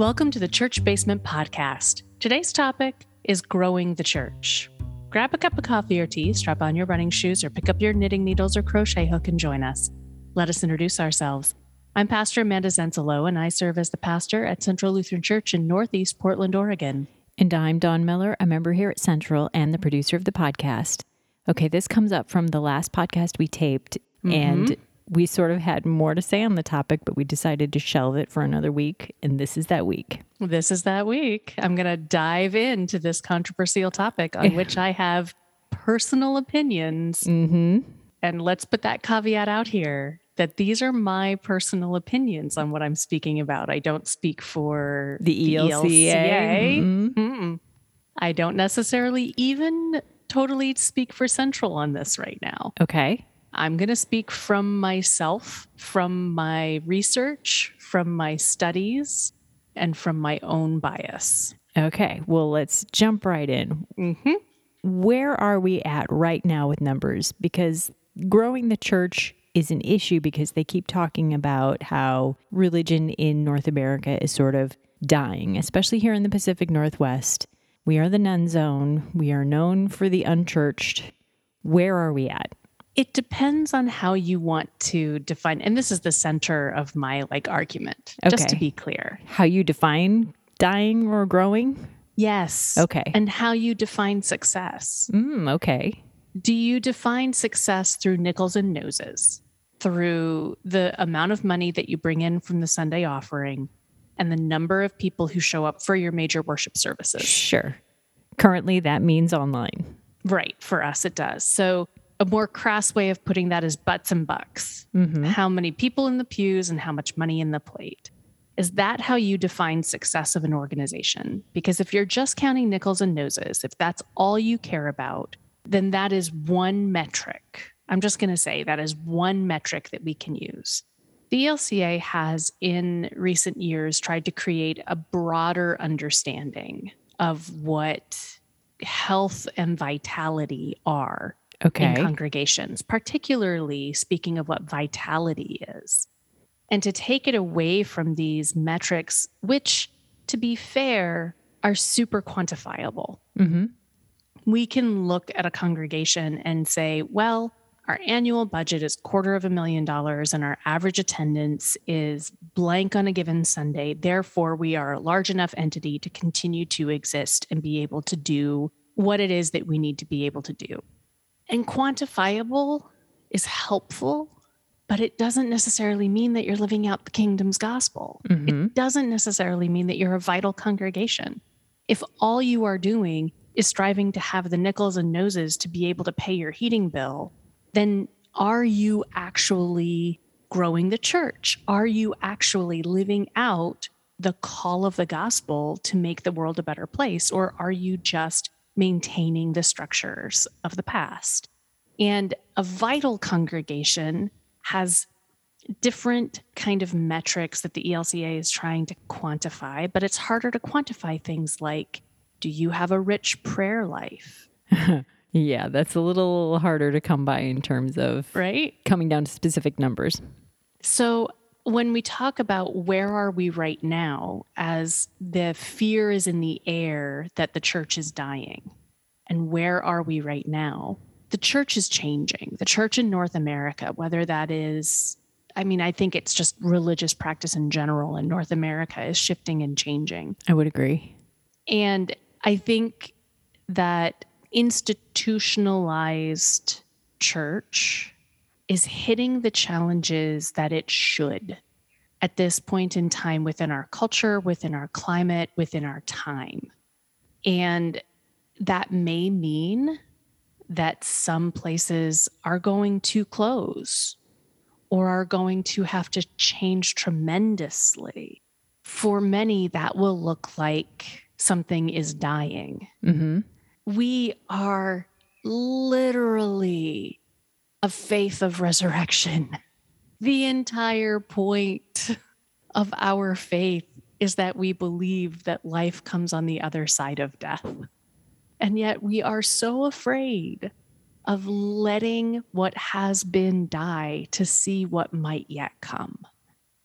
Welcome to the Church Basement Podcast. Today's topic is growing the church. Grab a cup of coffee or tea, strap on your running shoes, or pick up your knitting needles or crochet hook and join us. Let us introduce ourselves. I'm Pastor Amanda Zenzalo, and I serve as the pastor at Central Lutheran Church in Northeast Portland, Oregon. And I'm Don Miller, a member here at Central and the producer of the podcast. Okay, this comes up from the last podcast we taped, Mm-hmm. and we sort of had more to say on the topic, but we decided to shelve it for another week, and this is that week. This is that week. I'm going to dive into this controversial topic on which I have personal opinions. Mm-hmm. And let's put that caveat out here that these are my personal opinions on what I'm speaking about. I don't speak for The ELCA. Mhm. Mm-mm. I don't necessarily even totally speak for Central on this right now. Okay. I'm going to speak from myself, from my research, from my studies, and from my own bias. Okay. Well, let's jump right in. hmm Where are we at right now with numbers? Because growing the church is an issue because they keep talking about how religion in North America is sort of dying, especially here in the Pacific Northwest. We are the none zone. We are known for the unchurched. Where are we at? It depends on how you want to define, and this is the center of my like argument, okay. just to be clear. How you define dying or growing? Yes. Okay. And how you define success. Mm, okay. Do you define success through nickels and noses, through the amount of money that you bring in from the Sunday offering, and the number of people who show up for your major worship services? Sure. Currently, that means online. Right. For us, it does. So, a more crass way of putting that is butts and bucks. Mm-hmm. How many people in the pews and how much money in the plate. Is that how you define success of an organization? Because if you're just counting nickels and noses, if that's all you care about, then that is one metric. I'm just going to say that is one metric that we can use. The ELCA has in recent years tried to create a broader understanding of what health and vitality are in Okay. congregations, particularly speaking of what vitality is. And to take it away from these metrics, which, to be fair, are super quantifiable. hmm We can look at a congregation and say, well, our annual budget is quarter of a million dollars and our average attendance is blank on a given Sunday. Therefore, we are a large enough entity to continue to exist and be able to do what it is that we need to be able to do. And quantifiable is helpful, but it doesn't necessarily mean that you're living out the kingdom's gospel. hmm It doesn't necessarily mean that you're a vital congregation. If all you are doing is striving to have the nickels and noses to be able to pay your heating bill, then are you actually growing the church? Are you actually living out the call of the gospel to make the world a better place? Or are you just maintaining the structures of the past? And a vital congregation has different kind of metrics that the ELCA is trying to quantify, but it's harder to quantify things like do you have a rich prayer life? Yeah, that's a little harder to come by in terms of Right? coming down to specific numbers. So when we talk about where are we right now as the fear is in the air that the church is dying and where are we right now? The church is changing. The church in North America, whether that is I mean, I think it's just religious practice in general in North America is shifting and changing. I would agree. And I think that institutionalized church is hitting the challenges that it should at this point in time within our culture, within our climate, within our time. And that may mean that some places are going to close or are going to have to change tremendously. For many, that will look like something is dying. hmm We are literally a faith of resurrection. The entire point of our faith is that we believe that life comes on the other side of death. And yet we are so afraid of letting what has been die to see what might yet come.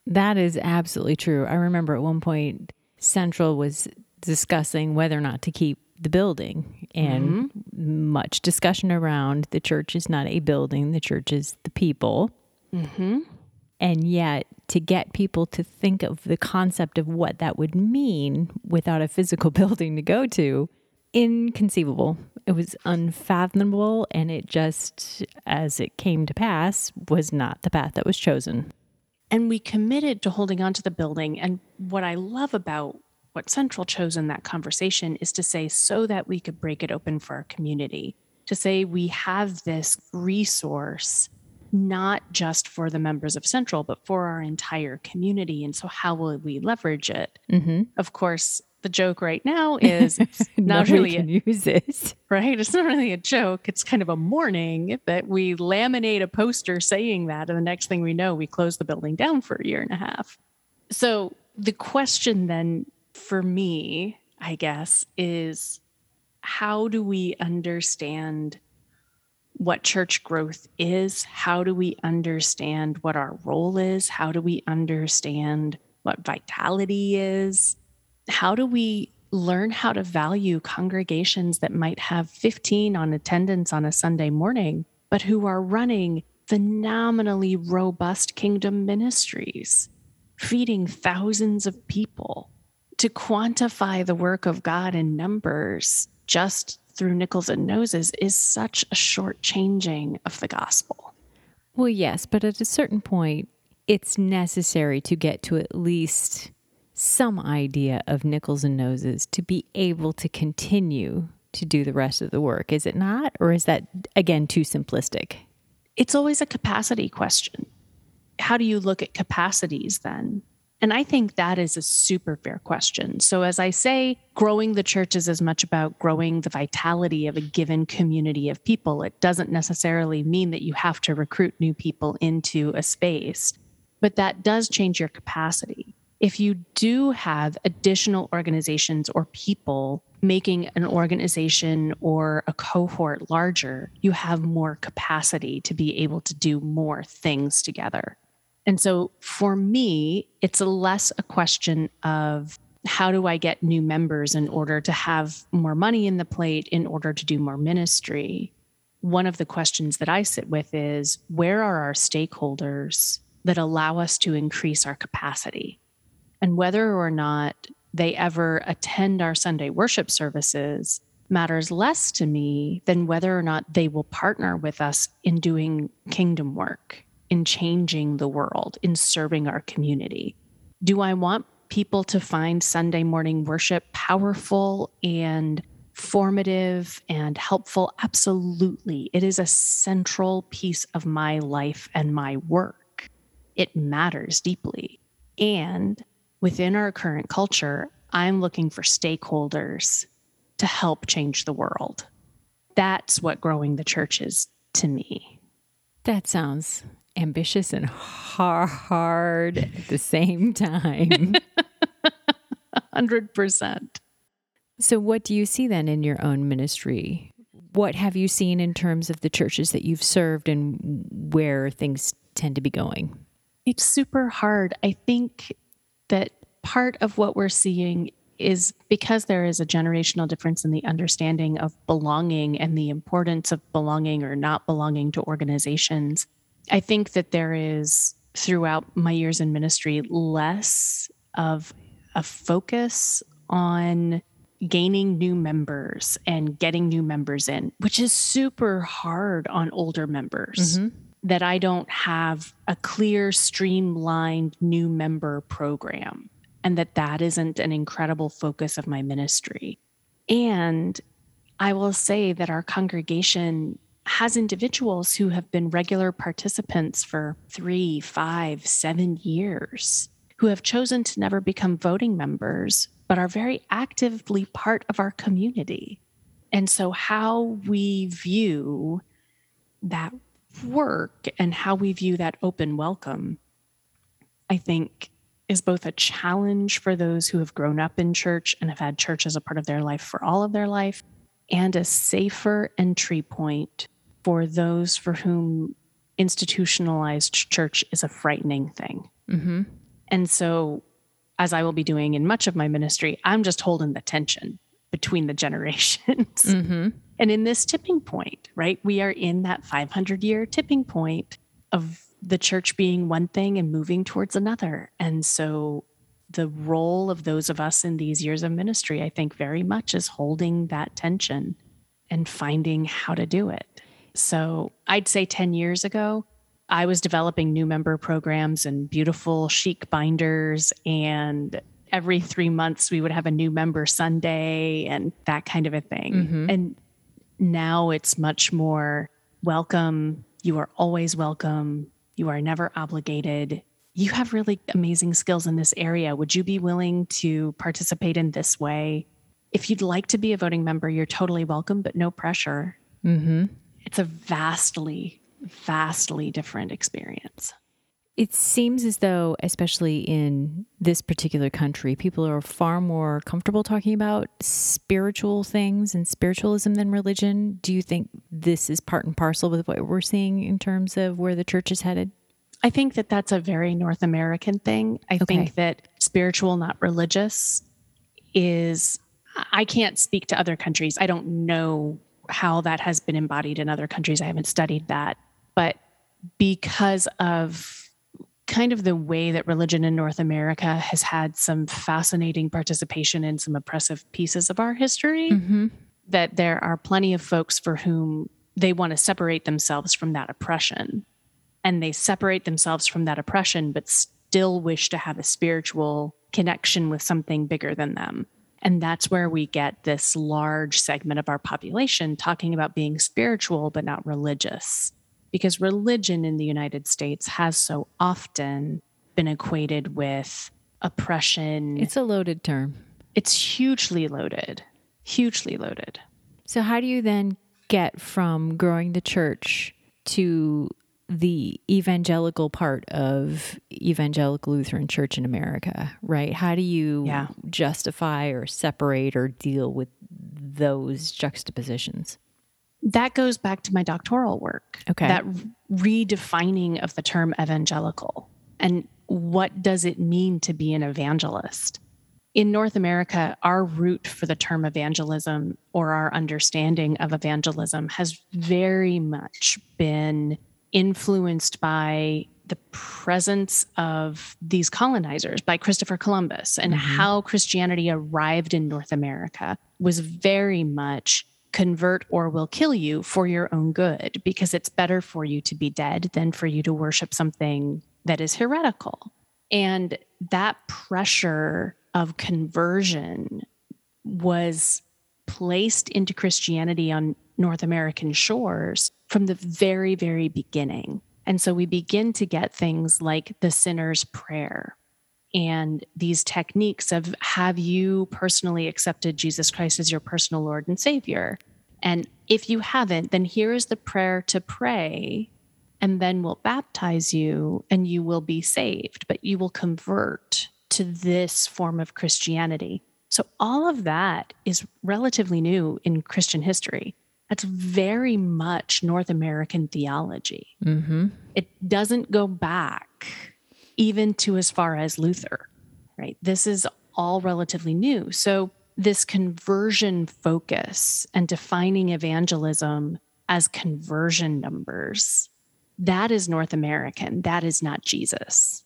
That is absolutely true. I remember at one point Central was discussing whether or not to keep the building and mm-hmm. much discussion around the church is not a building, the church is the people. Mm-hmm. And yet, to get people to think of the concept of what that would mean without a physical building to go to, inconceivable. It was unfathomable. And it just, as it came to pass, was not the path that was chosen. And we committed to holding on to the building. And what I love about what Central chose in that conversation is to say, so that we could break it open for our community, to say we have this resource not just for the members of Central, but for our entire community. And so, how will we leverage it? Mm-hmm. Of course, the joke right now is not really can a, use. Right? It's not really a joke. It's kind of a morning that we laminate a poster saying that, and the next thing we know, we close the building down for a year and a half. So the question then for me, I guess, is how do we understand what church growth is? How do we understand what our role is? How do we understand what vitality is? How do we learn how to value congregations that might have 15 on attendance on a Sunday morning, but who are running phenomenally robust kingdom ministries, feeding thousands of people? To quantify the work of God in numbers just through nickels and noses is such a short changing of the gospel. Well, yes, but at a certain point, it's necessary to get to at least some idea of nickels and noses to be able to continue to do the rest of the work, is it not? Or is that, again, too simplistic? It's always a capacity question. How do you look at capacities then? And I think that is a super fair question. So, as I say, growing the church is as much about growing the vitality of a given community of people. It doesn't necessarily mean that you have to recruit new people into a space, but that does change your capacity. If you do have additional organizations or people making an organization or a cohort larger, you have more capacity to be able to do more things together. And so for me, it's less a question of how do I get new members in order to have more money in the plate, in order to do more ministry? One of the questions that I sit with is where are our stakeholders that allow us to increase our capacity? And whether or not they ever attend our Sunday worship services matters less to me than whether or not they will partner with us in doing kingdom work in changing the world, in serving our community? Do I want people to find Sunday morning worship powerful and formative and helpful? Absolutely. It is a central piece of my life and my work. It matters deeply. And within our current culture, I'm looking for stakeholders to help change the world. That's what growing the church is to me. That sounds ambitious and hard at the same time. 100%. So, what do you see then in your own ministry? What have you seen in terms of the churches that you've served and where things tend to be going? It's super hard. I think that part of what we're seeing is because there is a generational difference in the understanding of belonging and the importance of belonging or not belonging to organizations. I think that there is throughout my years in ministry less of a focus on gaining new members and getting new members in, which is super hard on older members. Mm-hmm. That I don't have a clear, streamlined new member program, and that that isn't an incredible focus of my ministry. And I will say that our congregation has individuals who have been regular participants for three, five, seven years, who have chosen to never become voting members, but are very actively part of our community. And so, how we view that work and how we view that open welcome, I think, is both a challenge for those who have grown up in church and have had church as a part of their life for all of their life, and a safer entry point for those for whom institutionalized church is a frightening thing. Mm-hmm. And so as I will be doing in much of my ministry, I'm just holding the tension between the generations. Mm-hmm. And in this tipping point, right, we are in that 500 year tipping point of the church being one thing and moving towards another. And so the role of those of us in these years of ministry, I think, very much is holding that tension and finding how to do it. So I'd say 10 years ago, I was developing new member programs and beautiful chic binders. And every three months, we would have a new member Sunday and that kind of a thing. Mhm. And now it's much more welcome. You are always welcome. You are never obligated. You have really amazing skills in this area. Would you be willing to participate in this way? If you'd like to be a voting member, you're totally welcome, but no pressure. Mm-hmm. It's a vastly, vastly different experience. It seems as though, especially in this particular country, people are far more comfortable talking about spiritual things and spiritualism than religion. Do you think this is part and parcel with what we're seeing in terms of where the church is headed? I think that that's a very North American thing. I Okay. think that spiritual, not religious, is, I can't speak to other countries. I don't know how that has been embodied in other countries. I haven't studied that. But because of kind of the way that religion in North America has had some fascinating participation in some oppressive pieces of our history, Mm-hmm. that there are plenty of folks for whom they want to separate themselves from that oppression. And they separate themselves from that oppression, but still wish to have a spiritual connection with something bigger than them. And that's where we get this large segment of our population talking about being spiritual, but not religious. Because religion in the United States has so often been equated with oppression. It's a loaded term. it's hugely loaded, hugely loaded. So, how do you then get from growing the church to the evangelical part of evangelical Lutheran Church in America, right? How do you Yeah. justify or separate or deal with those juxtapositions? that goes back to my doctoral work. Okay. That redefining of the term evangelical and what does it mean to be an evangelist? In North America, our root for the term evangelism or our understanding of evangelism has very much been influenced by the presence of these colonizers by Christopher Columbus and Mhm. how Christianity arrived in North America was very much convert or will kill you for your own good because it's better for you to be dead than for you to worship something that is heretical. And that pressure of conversion was placed into Christianity on North American shores from the very, very beginning. And so we begin to get things like the sinner's prayer and these techniques of have you personally accepted Jesus Christ as your personal Lord and Savior? And if you haven't, then here is the prayer to pray, and then we'll baptize you and you will be saved, but you will convert to this form of Christianity. So, all of that is relatively new in Christian history. That's very much North American theology. Mm-hmm. It doesn't go back even to as far as Luther, right? This is all relatively new. So, this conversion focus and defining evangelism as conversion numbers, that is North American. That is not Jesus.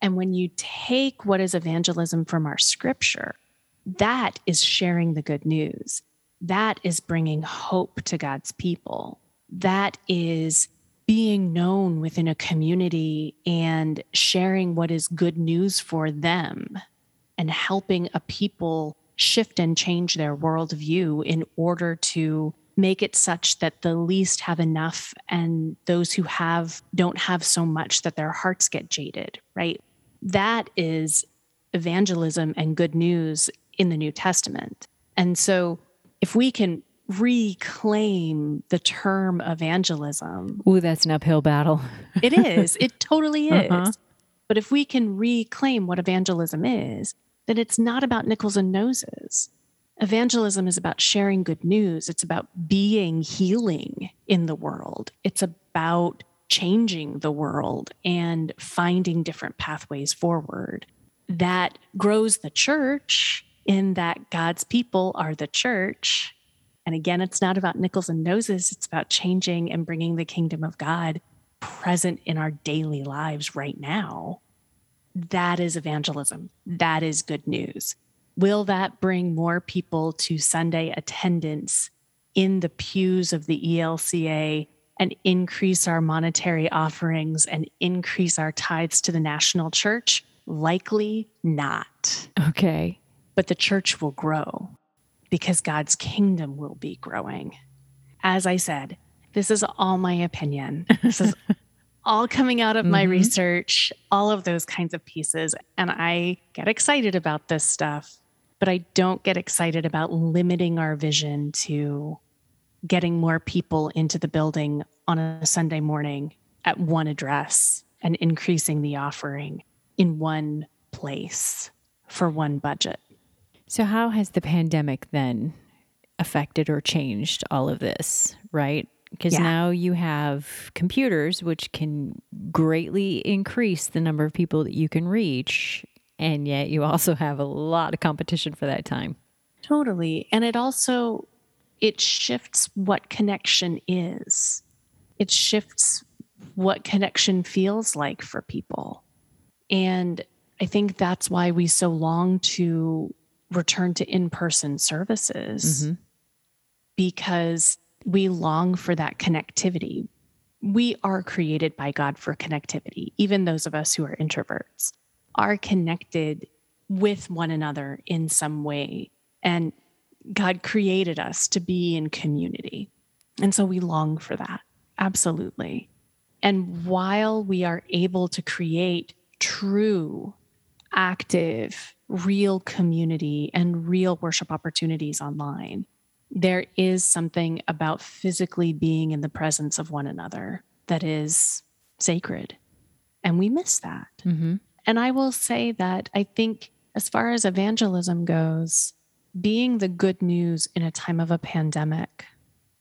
And when you take what is evangelism from our scripture, that is sharing the good news. That is bringing hope to God's people. That is being known within a community and sharing what is good news for them and helping a people shift and change their worldview in order to make it such that the least have enough and those who have don't have so much that their hearts get jaded, right? That is evangelism and good news in the New Testament. And so if we can reclaim the term evangelism, Ooh, that's an uphill battle. it is, it totally is. Uh-huh. But if we can reclaim what evangelism is, then it's not about nickels and noses. Evangelism is about sharing good news. It's about being healing in the world. It's about changing the world and finding different pathways forward. that grows the church in that God's people are the church. And again, it's not about nickels and noses, it's about changing and bringing the kingdom of God present in our daily lives right now. That is evangelism. That is good news. Will that bring more people to Sunday attendance in the pews of the ELCA and increase our monetary offerings and increase our tithes to the national church? Likely not. Okay. But the church will grow because God's kingdom will be growing. As I said, this is all my opinion. This is all coming out of my mm-hmm. research, all of those kinds of pieces. And I get excited about this stuff, but I don't get excited about limiting our vision to getting more people into the building on a Sunday morning at one address and increasing the offering in one place for one budget. So, how has the pandemic then affected or changed all of this, right? Because yeah. now you have computers, which can greatly increase the number of people that you can reach. And yet you also have a lot of competition for that time. Totally. And it also it shifts what connection is. It shifts what connection feels like for people. And I think that's why we so long to return to in person services mm-hmm. because we long for that connectivity. We are created by God for connectivity. Even those of us who are introverts are connected with one another in some way. And God created us to be in community. And so we long for that. Absolutely. And while we are able to create true, active, real community and real worship opportunities online, there is something about physically being in the presence of one another that is sacred. And we miss that. Mm-hmm. And I will say that I think, as far as evangelism goes, being the good news in a time of a pandemic,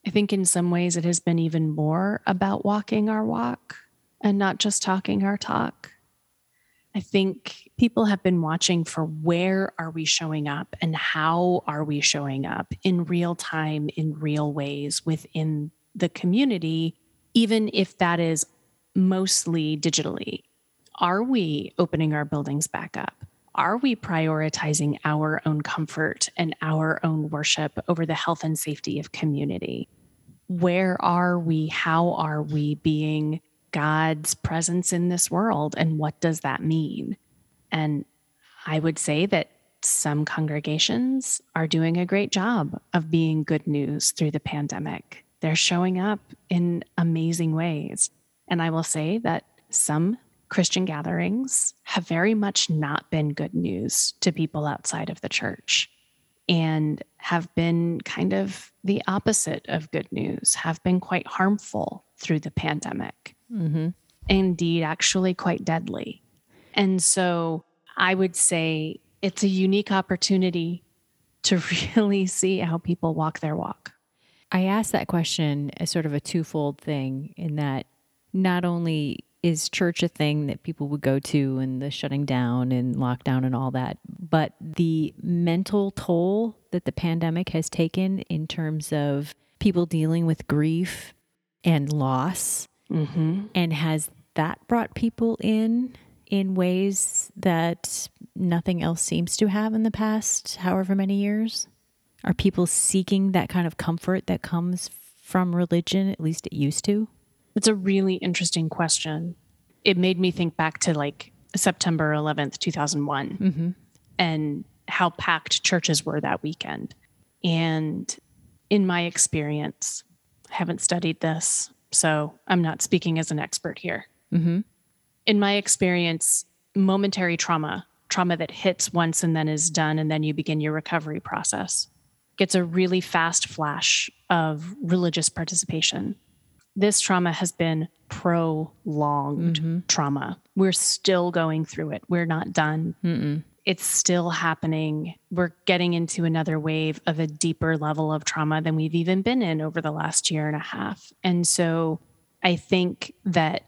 I think in some ways it has been even more about walking our walk and not just talking our talk. I think people have been watching for where are we showing up and how are we showing up in real time, in real ways within the community, even if that is mostly digitally. Are we opening our buildings back up? Are we prioritizing our own comfort and our own worship over the health and safety of community? Where are we? How are we being God's presence in this world and what does that mean? And I would say that some congregations are doing a great job of being good news through the pandemic. They're showing up in amazing ways. And I will say that some Christian gatherings have very much not been good news to people outside of the church and have been kind of the opposite of good news, have been quite harmful through the pandemic mm-hmm. indeed actually quite deadly. And so I would say it's a unique opportunity to really see how people walk their walk. I asked that question as sort of a twofold thing in that not only is church a thing that people would go to and the shutting down and lockdown and all that, but the mental toll that the pandemic has taken in terms of people dealing with grief and loss Mm-hmm. And has that brought people in in ways that nothing else seems to have in the past however many years? Are people seeking that kind of comfort that comes from religion? At least it used to. It's a really interesting question. It made me think back to like September 11th, 2001, mm-hmm. and how packed churches were that weekend. And in my experience, I haven't studied this, so I'm not speaking as an expert here. Mm-hmm. In my experience, momentary trauma, trauma that hits once and then is done, and then you begin your recovery process, gets a really fast flash of religious participation. This trauma has been prolonged mm-hmm. trauma. We're still going through it. We're not done. Mm-mm it's still happening. We're getting into another wave of a deeper level of trauma than we've even been in over the last year and a half. And so I think that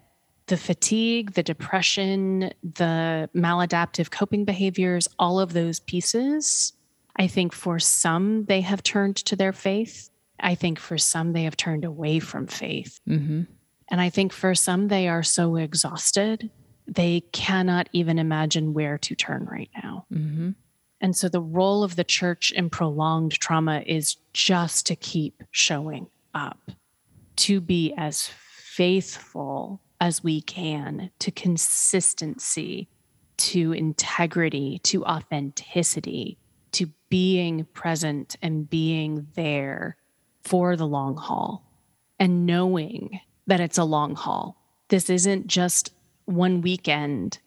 the fatigue, the depression, the maladaptive coping behaviors, all of those pieces, I think for some, they have turned to their faith. I think for some, they have turned away from faith. Mm-hmm. And I think for some, they are so exhausted, they cannot even imagine where to turn right now. Mm-hmm. And so the role of the church in prolonged trauma is just to keep showing up, to be as faithful as we can to consistency, to integrity, to authenticity, to being present and being there for the long haul and knowing that it's a long haul. This isn't just one weekend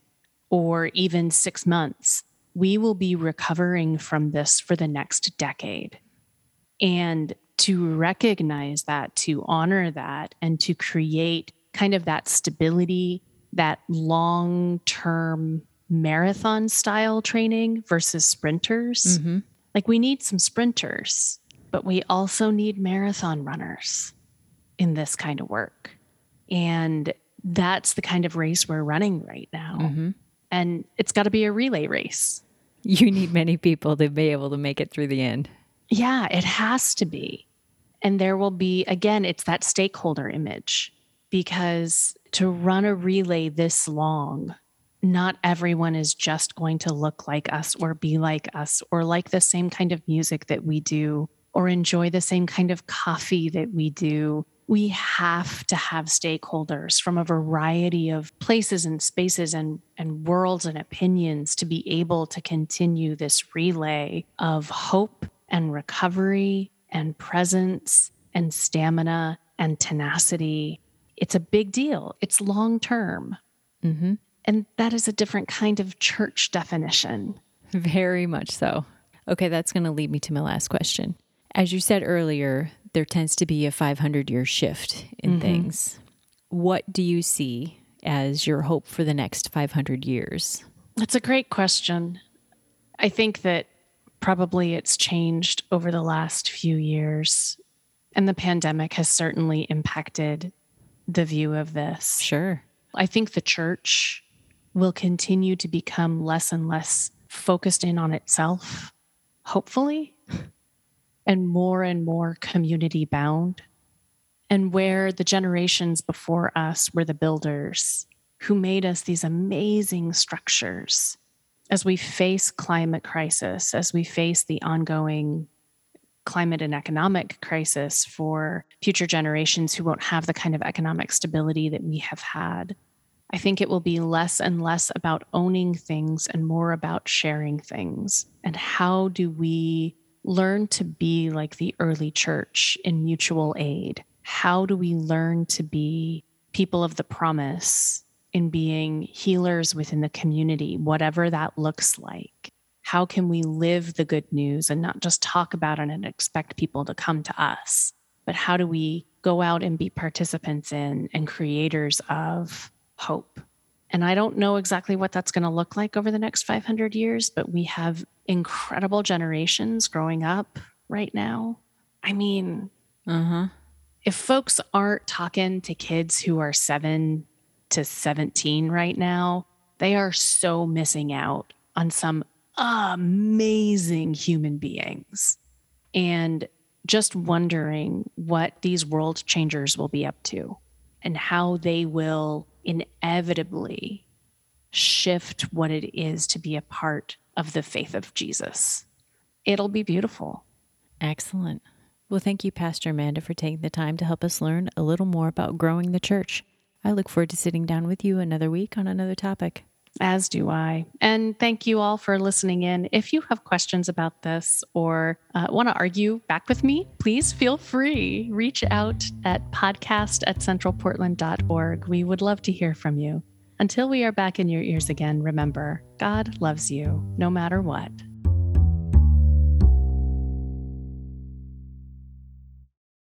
or even six months. We will be recovering from this for the next decade. And to recognize that, to honor that, and to create kind of that stability, that long term marathon style training versus sprinters. Mm-hmm. Like we need some sprinters, but we also need marathon runners in this kind of work. And that's the kind of race we're running right now. Mm-hmm. And it's got to be a relay race. You need many people to be able to make it through the end. Yeah, it has to be. And there will be, again, it's that stakeholder image because to run a relay this long, not everyone is just going to look like us or be like us or like the same kind of music that we do or enjoy the same kind of coffee that we do. We have to have stakeholders from a variety of places and spaces and, and worlds and opinions to be able to continue this relay of hope and recovery and presence and stamina and tenacity. It's a big deal. It's long term. Mm-hmm. And that is a different kind of church definition. Very much so. Okay, that's going to lead me to my last question. As you said earlier, there tends to be a 500 year shift in Mhm. things. What do you see as your hope for the next 500 years? That's a great question. I think that probably it's changed over the last few years, and the pandemic has certainly impacted the view of this. Sure. I think the church will continue to become less and less focused in on itself, hopefully, and more and more community bound. And where the generations before us were the builders who made us these amazing structures as we face climate crisis, as we face the ongoing climate and economic crisis for future generations who won't have the kind of economic stability that we have had. I think it will be less and less about owning things and more about sharing things. And how do we learn to be like the early church in mutual aid? How do we learn to be people of the promise in being healers within the community, whatever that looks like? How can we live the good news and not just talk about it and expect people to come to us? But how do we go out and be participants in and creators of hope? And I don't know exactly what that's going to look like over the next 500 years, but we have incredible generations growing up right now. I mean, Uh huh. if folks aren't talking to kids who are seven to 17 right now, they are so missing out on some amazing human beings. And just wondering what these world changers will be up to and how they will inevitably shift what it is to be a part of the faith of Jesus. It'll be beautiful. Excellent. Well, thank you, Pastor Amanda, for taking the time to help us learn a little more about growing the church. I look forward to sitting down with you another week on another topic. As do I. And thank you all for listening in. If you have questions about this or uh, want to argue back with me, please feel free. Reach out at podcast at centralportland.org. We would love to hear from you. Until we are back in your ears again, remember God loves you no matter what.